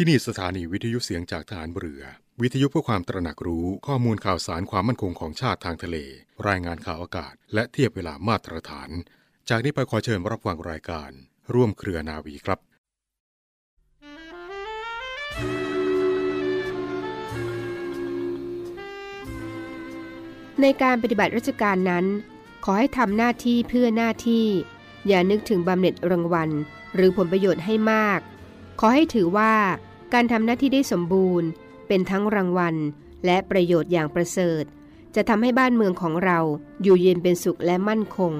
ที่นี่สถานีวิทยุเสียงจากฐานเรือ วิทยุเพื่อความตระหนักรู้ข้อมูลข่าวสารความมั่นคงของชาติทางทะเล รายงานข่าวอากาศ และเทียบเวลามาตรฐาน จากนี้ไปขอเชิญรับฟังรายการ ร่วมเครือนาวีครับในการปฏิบัติราชการนั้น ขอให้ทำหน้าที่เพื่อหน้าที่ อย่านึกถึงบำเหน็จรางวัล หรือผลประโยชน์ให้มาก ขอให้ถือว่า การทำหน้าที่ได้สมบูรณ์ เป็นทั้งรางวัล และประโยชน์อย่างประเสริฐ จะทำให้บ้านเมืองของเราอยู่เย็นเป็นสุขและมั่นคง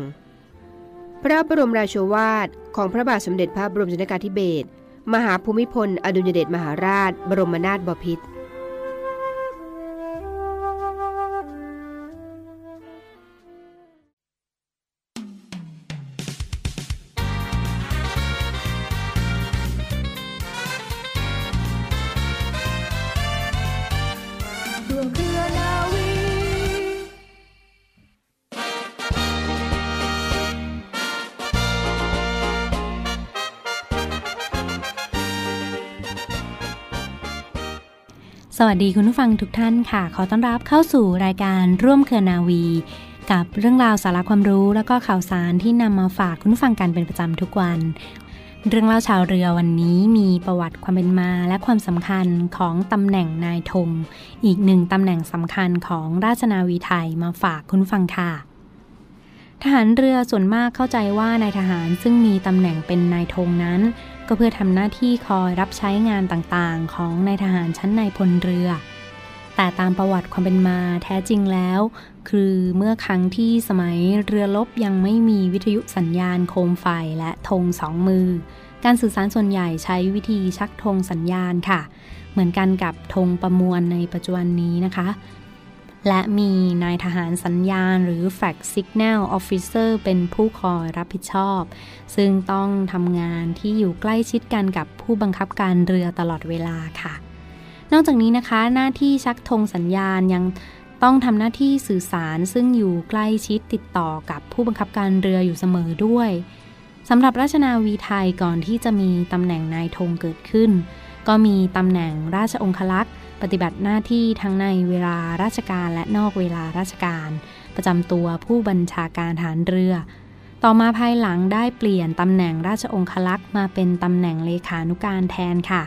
พระบรมราโชวาทของพระบาทสมเด็จพระบรมชนกาธิเบศรมหาภูมิพล อดุลยเดชมหาราช บรมนาถบพิตร สวัสดีคุณผู้ฟังทุกท่านค่ะ ขอต้อนรับเข้าสู่รายการร่วมเครือนาวี กับเรื่องราวสาระความรู้แล้วก็ข่าวสารที่นำมาฝากคุณผู้ฟังกันเป็นประจำทุกวัน เรื่องเล่าชาวเรือวันนี้มีประวัติความเป็นมาและความสำคัญของตำแหน่งนายธงอีกหนึ่งตำแหน่งสำคัญของราชนาวีไทยมาฝากคุณผู้ฟังค่ะทหารเรือส่วนมากเข้าใจว่านายทหารซึ่งมีตำแหน่งเป็นนายธงนั้น ก็เพื่อทำหน้าที่คอยรับใช้งานต่างๆ ของนายทหารชั้นนายพลเรือ แต่ตามประวัติความเป็นมาแท้จริงแล้ว คือเมื่อครั้งที่สมัยเรือลบยังไม่มีวิทยุสัญญาณโคมไฟและธงสองมือ การสื่อสารส่วนใหญ่ใช้วิธีชักธงสัญญาณค่ะ เหมือนกันกับธงประมวลในปัจจุบันนี้นะคะ และมีนายทหารสัญญาณหรือ Flag Signal Officer เป็นผู้คอยรับผิดชอบ ซึ่งต้องทำงานที่อยู่ใกล้ชิดกันกับผู้บังคับการเรือตลอดเวลาค่ะ นอกจากนี้นะคะหน้าที่ชักธงสัญญาณยังต้องทำหน้าที่สื่อสารซึ่งอยู่ใกล้ชิดติดต่อกับผู้บังคับการเรืออยู่เสมอด้วยสำหรับราชนาวีไทยก่อนที่จะมีตำแหน่งนายธงเกิดขึ้น ก็มีตำแหน่งราชองคลักษ์ ปฏิบัติหน้าที่ทั้งในเวลาราชการและนอกเวลาราชการ ประจำตัวผู้บัญชาการฐานเรือ ต่อมาภายหลังได้เปลี่ยนตำแหน่งราชองคลักษ์มาเป็นตำแหน่งเลขานุการแทนค่ะ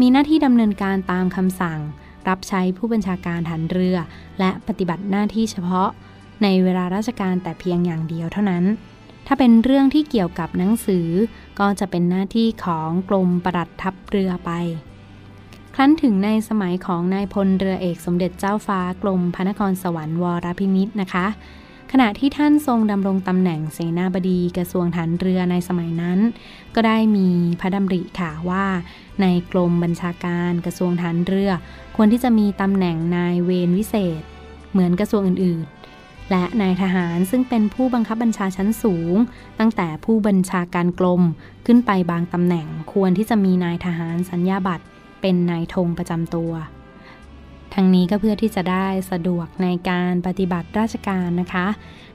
มีหน้าที่ดำเนินการตามคำสั่ง รับใช้ผู้บัญชาการฐานเรือ และปฏิบัติหน้าที่เฉพาะ ในเวลาราชการแต่เพียงอย่างเดียวเท่านั้นถ้าเป็นเรื่องที่เกี่ยวกับหนังสือ ก็จะเป็นหน้าที่ของกรมประดัดทัพเรือไป ครั้นถึงในสมัยของนายพลเรือเอกสมเด็จเจ้าฟ้ากรมพระนครสวรรค์วรพินิษนะคะ ขณะที่ท่านทรงดำรงตำแหน่งเสนาบดีกระทรวงฐานเรือในสมัยนั้น ก็ได้มีพระดำริค่ะว่า ในกรมบัญชาการกระทรวงฐานเรือ ควรที่จะมีตำแหน่งนายเวรวิเศษ เหมือนกระทรวงอื่นๆ และนายทหารซึ่งเป็นผู้บังคับบัญชาชั้นสูง ตั้งแต่ผู้บัญชาการกรมขึ้นไปบางตำแหน่งควรที่จะมีนายทหารสัญญาบัตร เป็นนายธงประจำตัว ทั้งนี้ก็เพื่อที่จะได้สะดวกในการปฏิบัติราชการนะคะ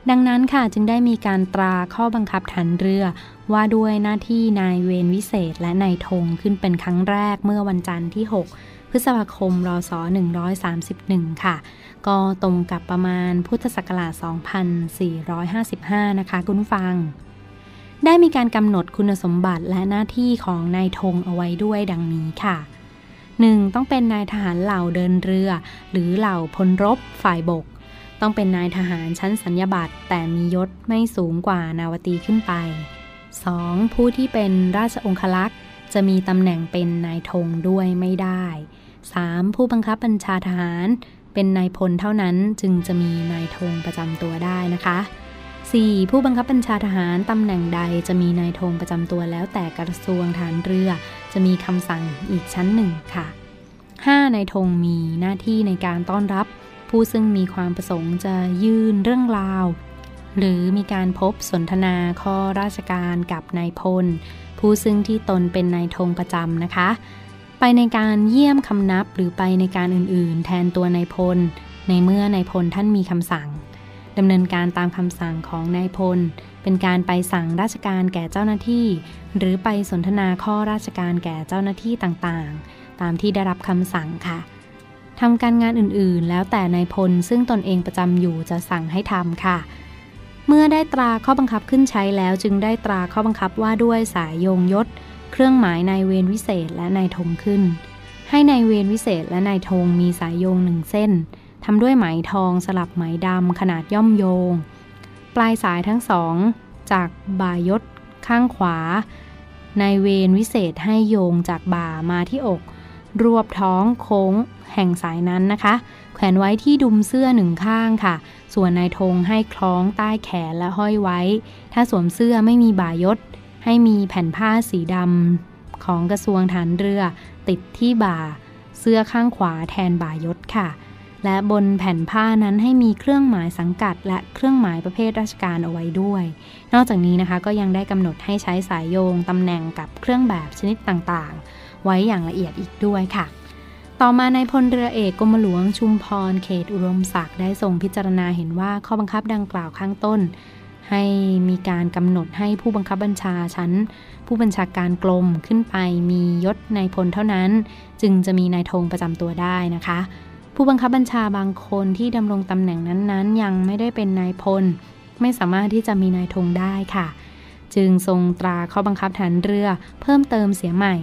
ดังนั้นค่ะจึงได้มีการตราข้อบังคับฐานเรือ ว่าด้วยหน้าที่นายเวรวิเศษและนายธงขึ้นเป็นครั้งแรกเมื่อวันจันทร์ที่ 6 พฤษภาคมรศ131 ค่ะก็ตรงกับประมาณพุทธศักราช 2455 นะคะคุณฟัง ได้มีการกำหนดคุณสมบัติและหน้าที่ของนายธงเอาไว้ด้วยดังนี้ค่ะ 1. ต้องเป็นนายทหารเหล่าเดินเรือ หรือเหล่าพลรบฝ่ายบก ต้องเป็นนายทหารชั้นสัญญาบัตรแต่มียศไม่สูงกว่านาวตีขึ้นไป 2. ผู้ที่เป็นราชองคลักษ์จะมีตำแหน่งเป็นนายธงด้วยไม่ได้ 3. ผู้บังคับบัญชาทหาร เป็นนายพลเท่านั้นจึงจะมีนายธงประจำตัวได้นะคะ 4. ผู้บังคับบัญชาทหารตำแหน่งใดจะมีนายธงประจำตัวแล้วแต่กระทรวงฐานเรือ จะมีคำสั่งอีกชั้นหนึ่งค่ะ 5. นายธงมีหน้าที่ในการต้อนรับ ผู้ซึ่งมีความประสงค์จะยื่นเรื่องราว หรือมีการพบสนทนาข้อราชการกับนายพล ผู้ซึ่งที่ตนเป็นนายธงประจำนะคะ ไปในการเยี่ยมคำนับหรือไปในการอื่นๆ แทนตัวนายพล ในเมื่อนายพลท่านมีคำสั่งดำเนินการตามคำสั่งของนายพล เป็นการไปสั่งราชการแก่เจ้าหน้าที่ หรือไปสนทนาข้อราชการแก่เจ้าหน้าที่ต่างๆ ตามที่ได้รับคำสั่งค่ะทำการงานอื่นๆ แล้วแต่นายพลซึ่งตนเองประจำอยู่จะสั่งให้ทำค่ะ เมื่อได้ตราข้อบังคับขึ้นใช้แล้วจึงได้ตราข้อบังคับว่าด้วยสายโยงยศ เครื่องหมายนายเวรวิเศษและนายธงขึ้น ให้นายเวรวิเศษและนายธงมีสายโยงหนึ่งเส้นทำด้วยไหมทองสลับไหมดำขนาดย่อมโยง ปลายสายทั้งสอง จากบ่ายศข้างขวา นายเวรวิเศษให้โยงจากบ่ามาที่อก รวบท้องโค้งแห่งสายนั้นนะคะ แขวนไว้ที่ดุมเสื้อหนึ่งข้างค่ะ ส่วนนายธงให้คล้องใต้แขนและห้อยไว้ ถ้าสวมเสื้อไม่มีบ่ายศ ให้มีแผ่นผ้าสีดำของกระทรวงฐานเรือ ติดที่บ่า เสื้อข้างขวาแทนบ่ายศค่ะ และบนแผ่นผ้านั้นให้มีเครื่องหมายสังกัด และเครื่องหมายประเภทราชการเอาไว้ด้วย นอกจากนี้นะคะก็ยังได้กำหนดให้ใช้สายโยงตำแหน่งกับเครื่องแบบชนิดต่างๆ ไว้อย่างละเอียดอีกด้วยค่ะต่อมาในพลเรือเอกกรมหลวงชุมพรเขตอุดมศักดิ์ได้ทรงพิจารณาเห็นว่าข้อบังคับดังกล่าวข้างต้น ให้มีการกำหนดให้ผู้บังคับบัญชาชั้น ผู้บัญชาการกลมขึ้นไปมียศนายพลเท่านั้น จึงจะมีนายธงประจำตัวได้นะคะ ผู้บังคับบัญชาบางคนที่ดำรงตำแหน่งนั้นๆ ยังไม่ได้เป็นนายพล ไม่สามารถที่จะมีนายธงได้ค่ะ จึงทรงตราข้อบังคับฐานเรือเพิ่มเติมเสียใหม่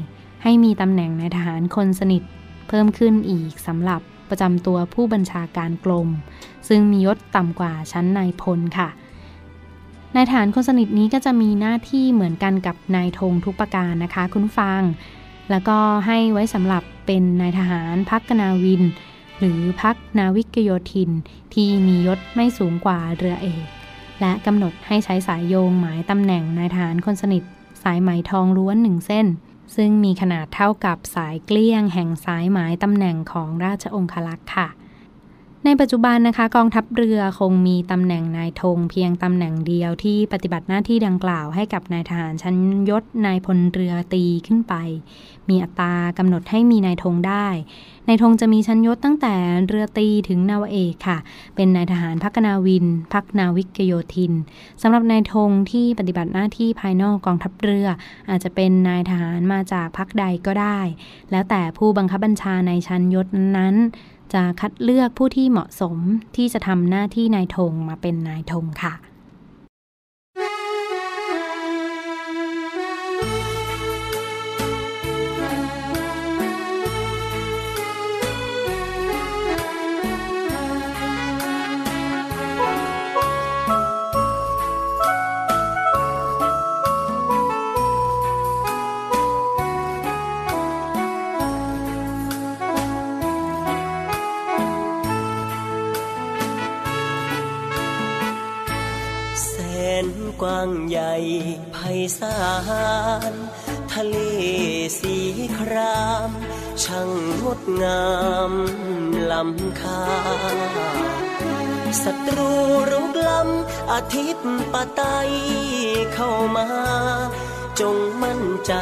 ให้มีตำแหน่งนายทหารคนสนิท เพิ่มขึ้นอีกสำหรับประจำตัวผู้บัญชาการกลม ซึ่งมียศต่ำกว่าชั้นนายพลค่ะนายฐานคนสนิทนี้ก็จะมีหน้าที่เหมือนกันกับนายธงทุกประการนะคะ คุณฟัง แล้วก็ให้ไว้สำหรับเป็นนายทหารพักนาวิน หรือพักนาวิกโยธิน ที่มียศไม่สูงกว่าเรือเอก และกำหนดให้ใช้สายโยงหมายตำแหน่งนายทหารคนสนิท สายไหมทองล้วนหนึ่งเส้น ซึ่งมีขนาดเท่ากับสายเกลี้ยงแห่งสายหมายตำแหน่งของราชองคลักษ์ค่ะ ในปัจจุบันนะคะ กองทัพเรือคงมีตำแหน่งนายธงเพียงตำแหน่งเดียวที่ปฏิบัติหน้าที่ดังกล่าวให้กับนายทหารชั้นยศนายพลเรือตีขึ้นไป มีอัตรากำหนดให้มีนายธงได้ นายธงจะมีชั้นยศตั้งแต่เรือตีถึงนาวเอกค่ะ เป็นนายทหารพักนาวิน พักนาวิกโยธินสำหรับนายธงที่ปฏิบัติหน้าที่ภายนอกกองทัพเรือ อาจจะเป็นนายทหารมาจากพักใดก็ได้ แล้วแต่ผู้บังคับบัญชาในชั้นยศนั้น จะคัดเลือกผู้ที่เหมาะสมที่จะทำหน้าที่นายธงมาเป็นนายธงค่ะ ไพศาลทะเลสีคราม ช่างงดงามลำคาศัตรูรุกล้ำอาทิตย์ปะไตเข้ามา จงมั่นใจ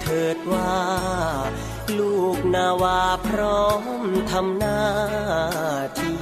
เถิดว่า ลูกนาวาพร้อมทำหน้าที่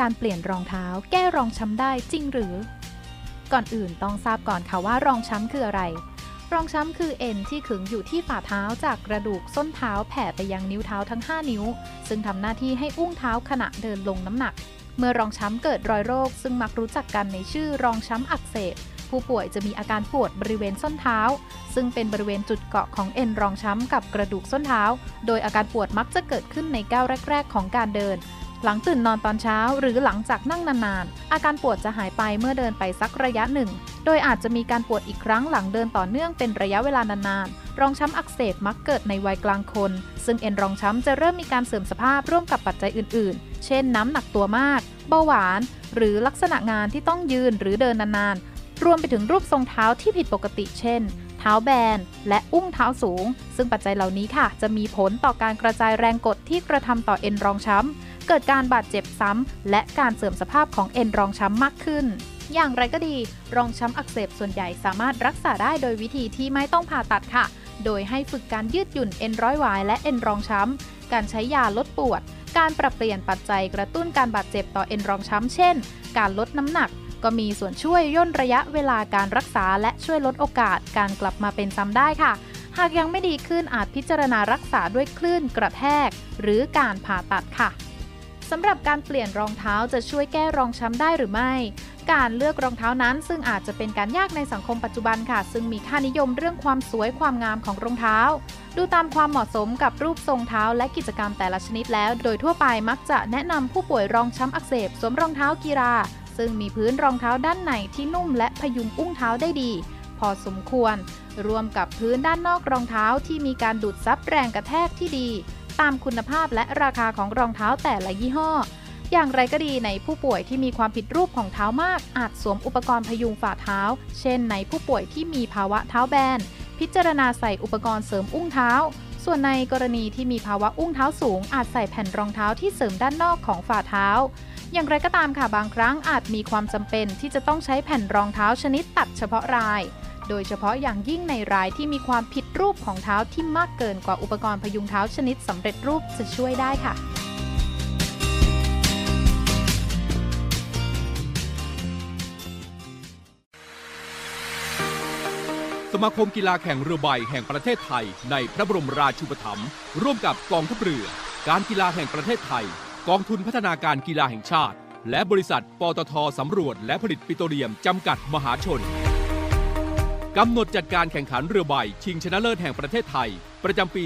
การเปลี่ยนรองเท้าแก้รองช้ำได้จริงหรือ ก่อนอื่นต้องทราบก่อนค่ะว่ารองช้ำคืออะไร รองช้ำคือเอ็นที่ขึงอยู่ที่ฝ่าเท้าจากกระดูกส้นเท้าแผ่ไปยังนิ้วเท้าทั้ง 5 นิ้ว ซึ่งทำหน้าที่ให้อุ้งเท้าขณะเดินลงน้ำหนัก เมื่อรองช้ำเกิดรอยโรค ซึ่งมักรู้จักกันในชื่อรองช้ำอักเสบผู้ป่วยจะมีอาการปวดบริเวณส้นเท้า ซึ่งเป็นบริเวณจุดเกาะของเอ็นรองช้ำกับกระดูกส้นเท้า โดยอาการปวดมักจะเกิดขึ้นในก้าวแรก ๆ ของการเดิน หลังตื่นนอนตอนเช้า หรือหลังจากนั่งนานๆ อาการปวดจะหายไปเมื่อเดินไปสักระยะหนึ่ง โดยอาจจะมีการปวดอีกครั้งหลังเดินต่อเนื่องเป็นระยะเวลานานๆ รองช้ำอักเสบมักเกิดในวัยกลางคน ซึ่งเอ็นรองช้ำจะเริ่มมีการเสื่อมสภาพร่วมกับปัจจัยอื่นๆ เช่นน้ำหนักตัวมาก เบาหวาน หรือลักษณะงานที่ต้องยืนหรือเดินนานๆ รวมไปถึงรูปทรงเท้าที่ผิดปกติ เช่นเท้าแบน และอุ้งเท้าสูง ซึ่งปัจจัยเหล่านี้ค่ะ จะมีผลต่อการกระจายแรงกดที่กระทำต่อเอ็นรองช้ำ เกิดการบาดเจ็บซ้ำ และการเสื่อมสภาพของเอ็นรองช้ำมากขึ้น อย่างไรก็ดี รองช้ำอักเสบส่วนใหญ่สามารถรักษาได้โดยวิธีที่ไม่ต้องผ่าตัดค่ะ โดยให้ฝึกการยืดหยุ่นเอ็นร้อยหวายและเอ็นรองช้ำ การใช้ยาลดปวด การปรับเปลี่ยนปัจจัยกระตุ้นการบาดเจ็บต่อเอ็นรองช้ำ เช่น การลดน้ำหนักก็มีส่วนช่วยย่นระยะเวลาการรักษาและช่วยลดโอกาสการกลับมาเป็นซ้ำได้ค่ะ หากยังไม่ดีขึ้นอาจพิจารณารักษาด้วยคลื่นกระแทก หรือการผ่าตัดค่ะ สำหรับการเปลี่ยนรองเท้าจะช่วยแก้รองช้ำได้หรือไม่ การเลือกรองเท้านั้นซึ่งอาจจะเป็นการยากในสังคมปัจจุบันค่ะ ซึ่งมีค่านิยมเรื่องความสวยความงามของรองเท้า ดูตามความเหมาะสมกับรูปทรงเท้าและกิจกรรมแต่ละชนิดแล้ว โดยทั่วไปมักจะแนะนำผู้ป่วยรองช้ำอักเสบสวมรองเท้ากีฬาซึ่งมีพื้นรองเท้าด้านในที่นุ่มและพยุงอุ้งเท้าได้ดี พอสมควร รวมกับพื้นด้านนอกรองเท้าที่มีการดูดซับแรงกระแทกที่ดี ตามคุณภาพและราคาของรองเท้าแต่ละยี่ห้อ อย่างไรก็ดีในผู้ป่วยที่มีความผิดรูปของเท้ามาก อาจสวมอุปกรณ์พยุงฝ่าเท้า เช่น ในผู้ป่วยที่มีภาวะเท้าแบน พิจารณาใส่อุปกรณ์เสริมอุ้งเท้า ส่วนในกรณีที่มีภาวะอุ้งเท้าสูง อาจใส่แผ่นรองเท้าที่เสริมด้านนอกของฝ่าเท้าอย่างไรก็ตามค่ะบางครั้งอาจมีความจำเป็นที่จะต้องใช้แผ่นรองเท้าชนิดตัดเฉพาะราย โดยเฉพาะอย่างยิ่งในรายที่มีความผิดรูปของเท้าที่มากเกินกว่าอุปกรณ์พยุงเท้าชนิดสำเร็จรูปจะช่วยได้ค่ะสมาคมกีฬาแข่งเรือใบแห่งประเทศไทย ในพระบรมราชูปถัมภ์ร่วมกับกองทัพเรือ การกีฬาแห่งประเทศไทย กองทุนพัฒนาการกีฬาแห่งชาติ และบริษัทปตทสำรวจและผลิตปิโตรเลียมจำกัดมหาชน กำหนดจัดการแข่งขันเรือใบ ชิงชนะเลิศแห่งประเทศไทย ประจำปี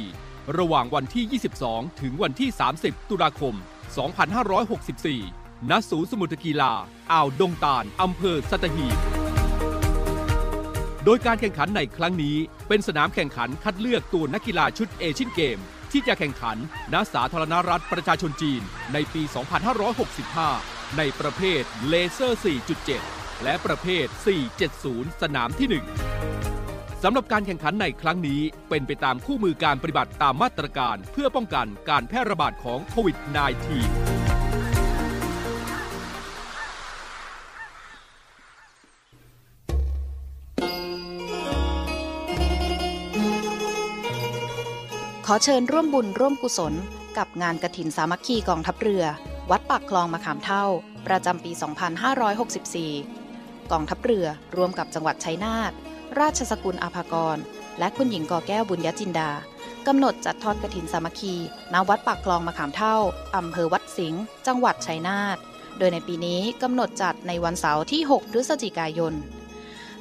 2564 ระหว่างวันที่ 22 ถึงวันที่ 30 ตุลาคม 2564 ณ ศูนย์สมุทรกีฬา อ่าวดงตาล อำเภอสัตหีบ โดยการแข่งขันในครั้งนี้ เป็นสนามแข่งขันคัดเลือกตัวนักกีฬาชุดเอเชียนเกม ที่จะแข่งขันณสาธารณรัฐประชาชนจีนในปี 2565 ในประเภทเลเซอร์ 4.7 และประเภท 470 สนามที่ 1 สำหรับการแข่งขันในครั้งนี้เป็นไปตามคู่มือการปฏิบัติตามมาตรการเพื่อป้องกันการแพร่ระบาดของโควิด -19 ขอเชิญร่วมบุญร่วมกุศล กับงานกระถินสามัคคีกองทัพเรือ วัดปากคลองมะขามเท่า ประจำปี 2564 กองทัพเรือร่วมกับจังหวัดชัยนาทราชสกุลอาภากร และคุณหญิงกอแก้วบุญยจินดากำหนดจัดทอดกระถินสามัคคีณวัดปากคลองมะขามเท่าอำเภอวัดสิงห์จังหวัดชัยนาทโดยในปีนี้กำหนดจัดในวันเสาร์ที่ 6 พฤศจิกายน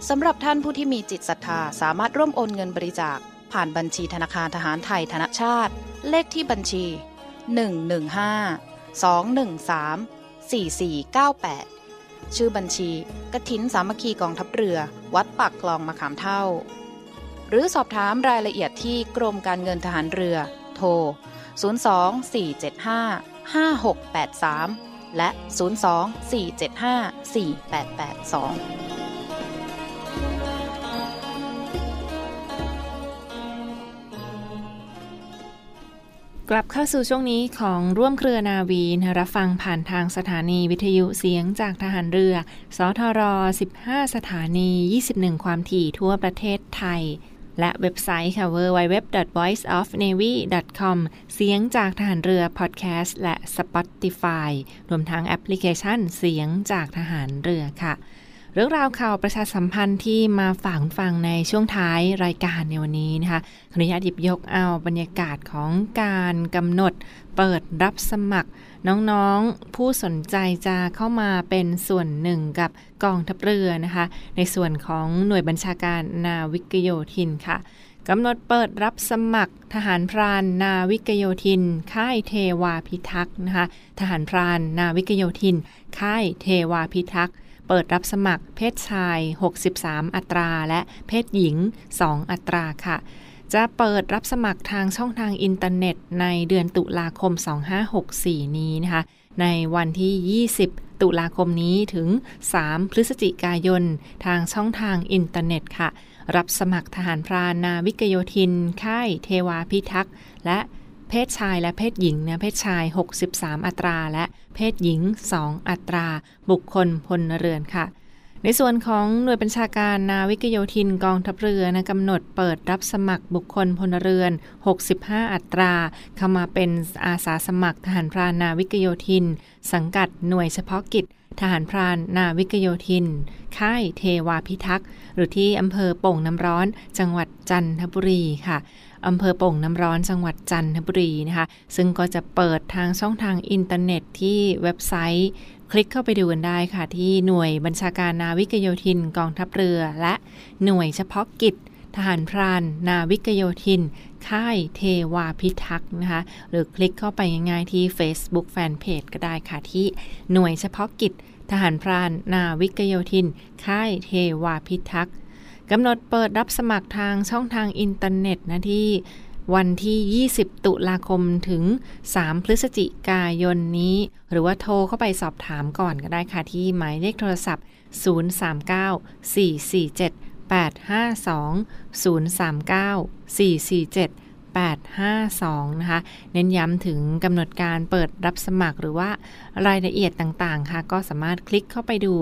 สำหรับท่านผู้ที่มีจิตศรัทธาสามารถร่วมโอนเงินบริจาค ผ่านบัญชีธนาคารทหารไทยธนชาติ เลขที่บัญชี 115 213 4498 ชื่อบัญชีกระถินสามัคคีกองทัพเรือ วัดปากคลองมะขามเท่า หรือสอบถามรายละเอียดที่กรมการเงินทหารเรือ โทร 02475 5683 และ 024754882 กลับเข้าสู่ช่วงนี้ของร่วมเครือนาวีนะรับฟังผ่านทางสถานีวิทยุเสียงจากทหารเรือ สทร 15 สถานี 21 ความถี่ทั่วประเทศไทย และเว็บไซต์ค่ะ www.voiceofnavy.com เสียงจากทหารเรือพอดแคสต์และ Spotify รวมทั้งแอปพลิเคชันเสียงจากทหารเรือค่ะ เรื่องราวข่าวประชาสัมพันธ์ที่มาฝากฟังในช่วงท้ายรายการในวันนี้นะคะขออนุญาตหยิบยกเอาบรรยากาศของการกำหนดเปิดรับสมัคร น้องๆผู้สนใจจะเข้ามาเป็นส่วนหนึ่งกับกองทัพเรือนะคะ ในส่วนของหน่วยบัญชาการนาวิกโยธินค่ะกำหนดเปิดรับสมัครทหารพรานนาวิกโยธิน ค่ายเทวาพิทักษ์นะคะ ทหารพรานนาวิกโยธิน ค่ายเทวาพิทักษ์ เปิดรับสมัครเพศชาย 63 อัตรา และเพศหญิง 2 อัตราค่ะ จะเปิดรับสมัครทางช่องทางอินเทอร์เน็ตในเดือนตุลาคม 2564 นี้นะคะ ในวันที่ 20 ตุลาคมนี้ถึง 3 พฤศจิกายน ทางช่องทางอินเทอร์เน็ตค่ะ รับสมัครทหารพรานนาวิกโยธิน ค่ายเทวาพิทักษ์ และ เพศชายและเพศหญิงเนี่ยเพศชาย 63 อัตราและเพศหญิง 2 อัตรา บุคคลพลเรือนค่ะ ในส่วนของหน่วยบัญชาการนาวิกโยธินกองทัพเรือนะกำหนดเปิดรับสมัครบุคคลพลเรือน 65 อัตรา เข้ามาเป็นอาสาสมัครทหารพรานนาวิกโยธิน สังกัดหน่วยเฉพาะกิจทหารพรานนาวิกโยธิน ค่ายเทวาพิทักษ์ หรือที่อำเภอโป่งน้ำร้อน จังหวัดจันทบุรีค่ะ อำเภอโป่งน้ำร้อนจังหวัดจันทบุรีนะคะ ซึ่งก็จะเปิดทางช่องทางอินเทอร์เน็ตที่เว็บไซต์ คลิกเข้าไปดูกันได้ค่ะ ที่หน่วยบัญชาการนาวิกโยธินกองทัพเรือ และหน่วยเฉพาะกิจทหารพราน นาวิกโยธิน ค่ายเทวาพิทักษ์นะคะ หรือคลิกเข้าไปง่ายๆที่ Facebook Fanpage ก็ได้ค่ะที่หน่วยเฉพาะกิจ ทหารพราน นาวิกโยธิน ค่ายเทวาพิทักษ์ กำหนดเปิดรับสมัครทางช่องทางอินเทอร์เน็ตนะที่วันที่ 20 ตุลาคมถึง 3 พฤศจิกายนนี้ หรือว่าโทรเข้าไปสอบถามก่อนก็ได้ค่ะ ที่หมายเลขโทรศัพท์ 039 447 852 039 447 852 นะคะ เน้นย้ำถึงกำหนดการเปิดรับสมัครหรือว่ารายละเอียดต่างๆ ค่ะ ก็สามารถคลิกเข้าไปดู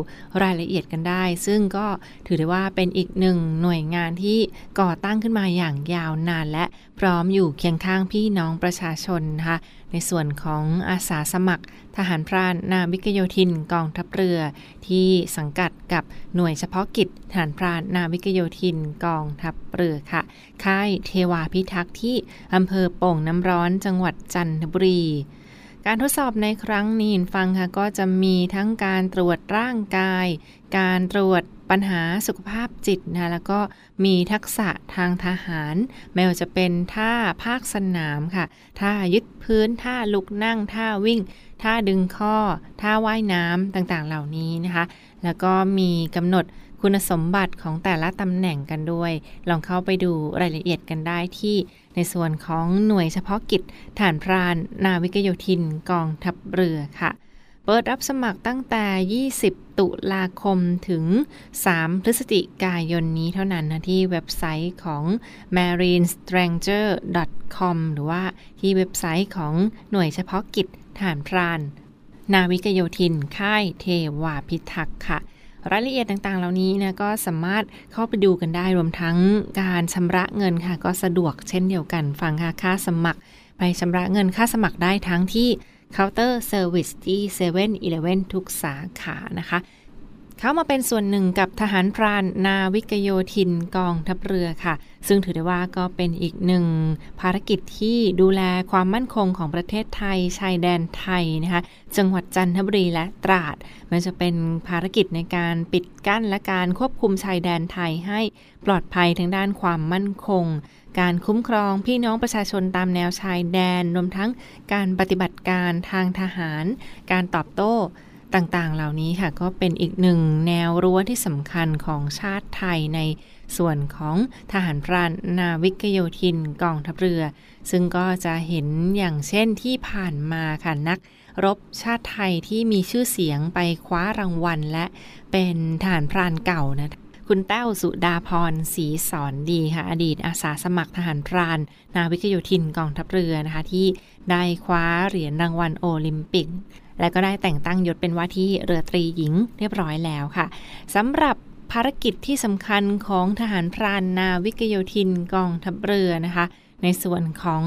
รายละเอียดกันได้ ซึ่งก็ถือได้ว่าเป็นอีกหนึ่งหน่วยงานที่ก่อตั้งขึ้นมาอย่างยาวนาน และพร้อมอยู่เคียงข้างพี่น้องประชาชนนะคะ ในส่วนของอาสาสมัคร ทหารพรานนาวิกโยธินกองทัพเรือ ที่สังกัดกับหน่วยเฉพาะกิจทหารพรานนาวิกโยธินกองทัพเรือค่ะ ค่ายเทวาพิทักษ์ที่อำเภอโป่งน้ำร้อนจังหวัดจันทบุรีการทดสอบในครั้งนี้ฟังค่ะก็จะมีทั้งการตรวจร่างกาย การตรวจปัญหาสุขภาพจิตนะแล้วก็มีทักษะทางทหาร ไม่ว่าจะเป็นท่าภาคสนามค่ะท่ายึดพื้นท่าลุกนั่งท่าวิ่งท่าดึงข้อท่าว่ายน้ำต่างๆเหล่านี้นะคะ แล้วก็มีกำหนดคุณสมบัติของแต่ละตำแหน่งกันด้วย ลองเข้าไปดูรายละเอียดกันได้ที่ในส่วนของหน่วยเฉพาะกิจฐานพราน นาวิกโยธินกองทัพเรือค่ะ เปิดรับสมัครตั้งแต่ 20 ตุลาคมถึง 3 พฤศจิกายนนี้เท่านั้นนะที่เว็บไซต์ของ marinestranger.com หรือว่าที่เว็บไซต์ของหน่วยเฉพาะกิจฐานพราน นาวิกโยธิน ค่ายเทวาพิทักษ์ค่ะรายละเอียดต่างๆ เหล่านี้นะก็สามารถเข้าไปดูกันได้รวมทั้งการชำระเงินค่ะ ก็สะดวกเช่นเดียวกันฟังค่าค่าสมัคร ไปชำระเงินค่าสมัครได้ทั้งที่ เคาน์เตอร์เซอร์วิสที่7 e เ e ่ e อทุกสาขานะคะ เขามาเป็นส่วนหนึ่งกับทหารพรานนาวิกโยธินกองทัพเรือค่ะ ซึ่งถือได้ว่าก็เป็นอีกหนึ่งภารกิจที่ดูแลความมั่นคงของประเทศไทย ชายแดนไทยนะคะ จังหวัดจันทบุรีและตราด มันจะเป็นภารกิจในการปิดกั้นและการควบคุมชายแดนไทยให้ปลอดภัยทางด้านความมั่นคง การคุ้มครองพี่น้องประชาชนตามแนวชายแดนรวมทั้งการปฏิบัติการทางทหาร การตอบโต้ต่างๆ เหล่านี้ค่ะก็เป็นอีกหนึ่งแนวรั้วที่สำคัญของชาติไทยในส่วนของทหารพรานนาวิกโยธินกองทัพเรือ ซึ่งก็จะเห็นอย่างเช่นที่ผ่านมาค่ะนักรบชาติไทยที่มีชื่อเสียงไปคว้ารางวัลและเป็นทหารพรานเก่านะ คุณแต้วสุดาพรศรีสอนดีค่ะ อดีตอาสาสมัครทหารพราน นาวิกโยธินกองทัพเรือนะคะ ที่ได้คว้าเหรียญรางวัลโอลิมปิก และก็ได้แต่งตั้งยศเป็นว่าที่เรือตรีหญิงเรียบร้อยแล้วค่ะสำหรับภารกิจที่สำคัญของทหารพรานนาวิกโยธินกองทัพเรือนะคะ ในส่วนของ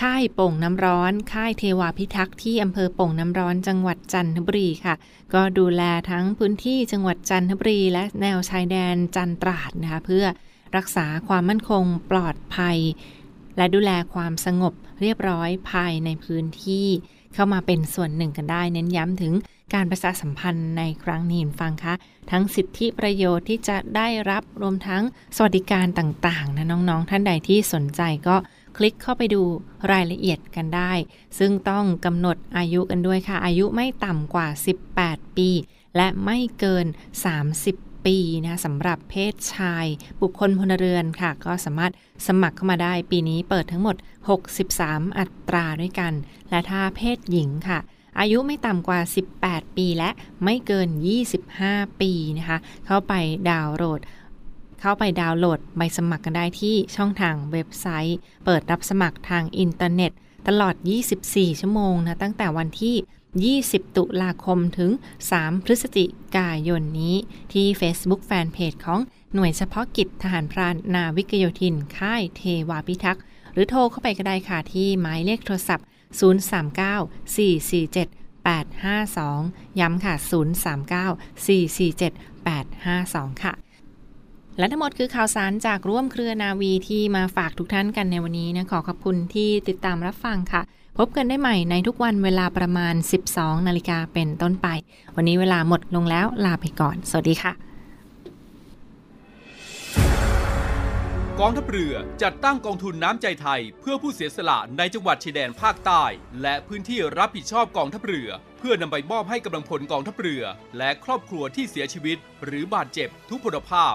ค่ายโป่งน้ำร้อน ค่ายเทวาพิทักษ์ที่อำเภอโป่งน้ำร้อนจังหวัดจันทบุรีค่ะ ก็ดูแลทั้งพื้นที่จังหวัดจันทบุรี และแนวชายแดนจันตราดนะคะเพื่อรักษาความมั่นคงปลอดภัย และดูแลความสงบเรียบร้อยภายในพื้นที่ เข้ามาเป็นส่วนหนึ่งกันได้ เน้นย้ำถึงการประชาสัมพันธ์ในครั้งนี้ฟังคะทั้งสิทธิประโยชน์ที่จะได้รับรวมทั้งสวัสดิการต่างๆนะน้องๆ ท่านใดที่สนใจก็ คลิกเข้าไปดูรายละเอียดกันได้ ซึ่งต้องกำหนดอายุกันด้วยค่ะ อายุไม่ต่ำกว่า 18 ปี และไม่เกิน 30ปีนะสำหรับเพศชาย บุคคลพลเรือนค่ะ ก็สามารถสมัครเข้ามาได้ปีนี้เปิดทั้งหมด 63 อัตราด้วยกัน และถ้าเพศหญิงค่ะ อายุไม่ต่ำกว่า 18 ปีและไม่เกิน 25 ปีนะคะ เข้าไปดาวน์โหลด เข้าไปดาวน์โหลดใบสมัครกันได้ที่ช่องทางเว็บไซต์ เปิดรับสมัครทางอินเทอร์เน็ต ตลอด 24 ชั่วโมงนะ ตั้งแต่วันที่ 20 ตุลาคมถึง 3 พฤศจิกายนนี้ ที่ Facebook Fanpage ของหน่วยเฉพาะกิจทหารพรานนาวิกโยธิน ค่ายเทวาพิทักษ์หรือโทรเข้าไปก็ได้ค่ะ ที่หมายเลขโทรศัพท์ 039 447 852 ย้ำค่ะ 039 447 852 ค่ะ และทั้งหมดคือข่าวสารจากร่วมเครือนาวีที่มาฝากทุกท่านกันในวันนี้นะขอขอบคุณที่ติดตามรับฟังค่ะ พบกันได้ใหม่ในทุกวันเวลาประมาณ 12 นาฬิกาเป็นต้นไป วันนี้เวลาหมดลงแล้วลาไปก่อน สวัสดีค่ะกองทัพเรือจัดตั้งกองทุนน้ำใจไทย เพื่อผู้เสียสละในจังหวัดชายแดนภาคใต้ และพื้นที่รับผิดชอบกองทัพเรือ เพื่อนำไปมอบให้กำลังพลกองทัพเรือ และครอบครัวที่เสียชีวิต หรือบาดเจ็บทุกพลภาพ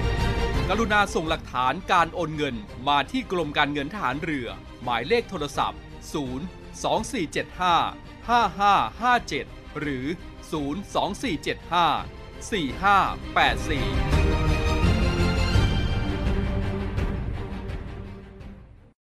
กรุณาส่งหลักฐานการโอนเงินมาที่กรมการเงินทหารเรือ หมายเลขโทรศัพท์ 0 2475 5557 หรือ 0 2475 4584